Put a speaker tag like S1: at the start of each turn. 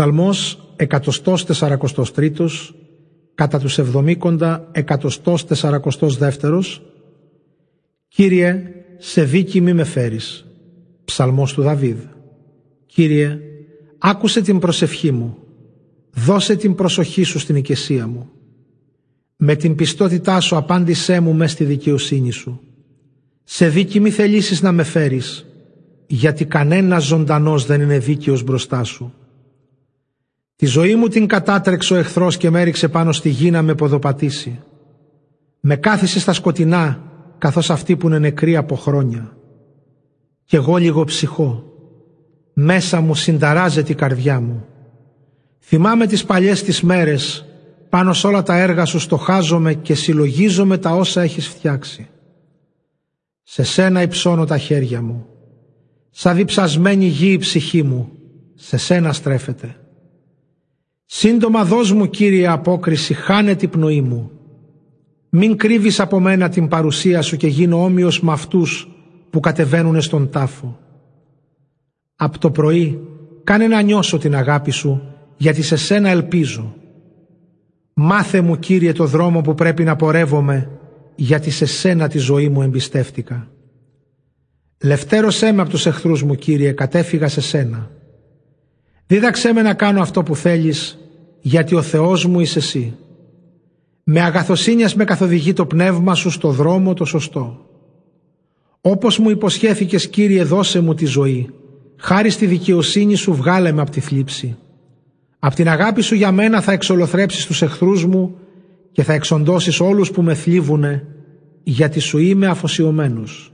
S1: Ψαλμός 143 κατά τους εβδομήκοντα 142 Κύριε, σε δίκη μη με φέρεις. Ψαλμός του Δαβίδ. Κύριε, άκουσε την προσευχή μου. Δώσε την προσοχή σου στην οικεσία μου. Με την πιστότητά σου απάντησέ μου μες στη δικαιοσύνη σου. Σε δίκη μη θελήσεις να με φέρεις, γιατί κανένας ζωντανός δεν είναι δίκαιος μπροστά σου. Τη ζωή μου την κατάτρεξε ο εχθρός και με έριξε πάνω στη γη να με ποδοπατήσει. Με κάθισε στα σκοτεινά, καθώς αυτοί που είναι νεκροί από χρόνια. Κι εγώ λίγο ψυχό. Μέσα μου συνταράζεται η καρδιά μου. Θυμάμαι τις παλιές τις μέρες, πάνω σε όλα τα έργα σου στοχάζομαι και συλλογίζομαι τα όσα έχεις φτιάξει. Σε σένα υψώνω τα χέρια μου. Σαν διψασμένη γη η ψυχή μου, σε σένα στρέφεται. Σύντομα δώσ' μου Κύριε απόκριση, χάνε την πνοή μου. Μην κρύβεις από μένα την παρουσία σου και γίνω όμοιος με αυτούς που κατεβαίνουν στον τάφο. Απ' το πρωί κάνε να νιώσω την αγάπη σου γιατί σε σένα ελπίζω. Μάθε μου Κύριε το δρόμο που πρέπει να πορεύομαι γιατί σε σένα τη ζωή μου εμπιστεύτηκα. Λευτέρωσέ με από τους εχθρούς μου Κύριε κατέφυγα σε σένα. Δίδαξέ με να κάνω αυτό που θέλεις γιατί ο Θεός μου είσαι εσύ. Με αγαθοσύνιας με καθοδηγεί το πνεύμα σου στο δρόμο το σωστό. Όπως μου υποσχέθηκες Κύριε δώσε μου τη ζωή. Χάρη στη δικαιοσύνη σου βγάλε με από τη θλίψη. Απ' την αγάπη σου για μένα θα εξολοθρέψεις τους εχθρούς μου και θα εξοντώσεις όλους που με θλίβουνε γιατί σου είμαι αφοσιωμένος.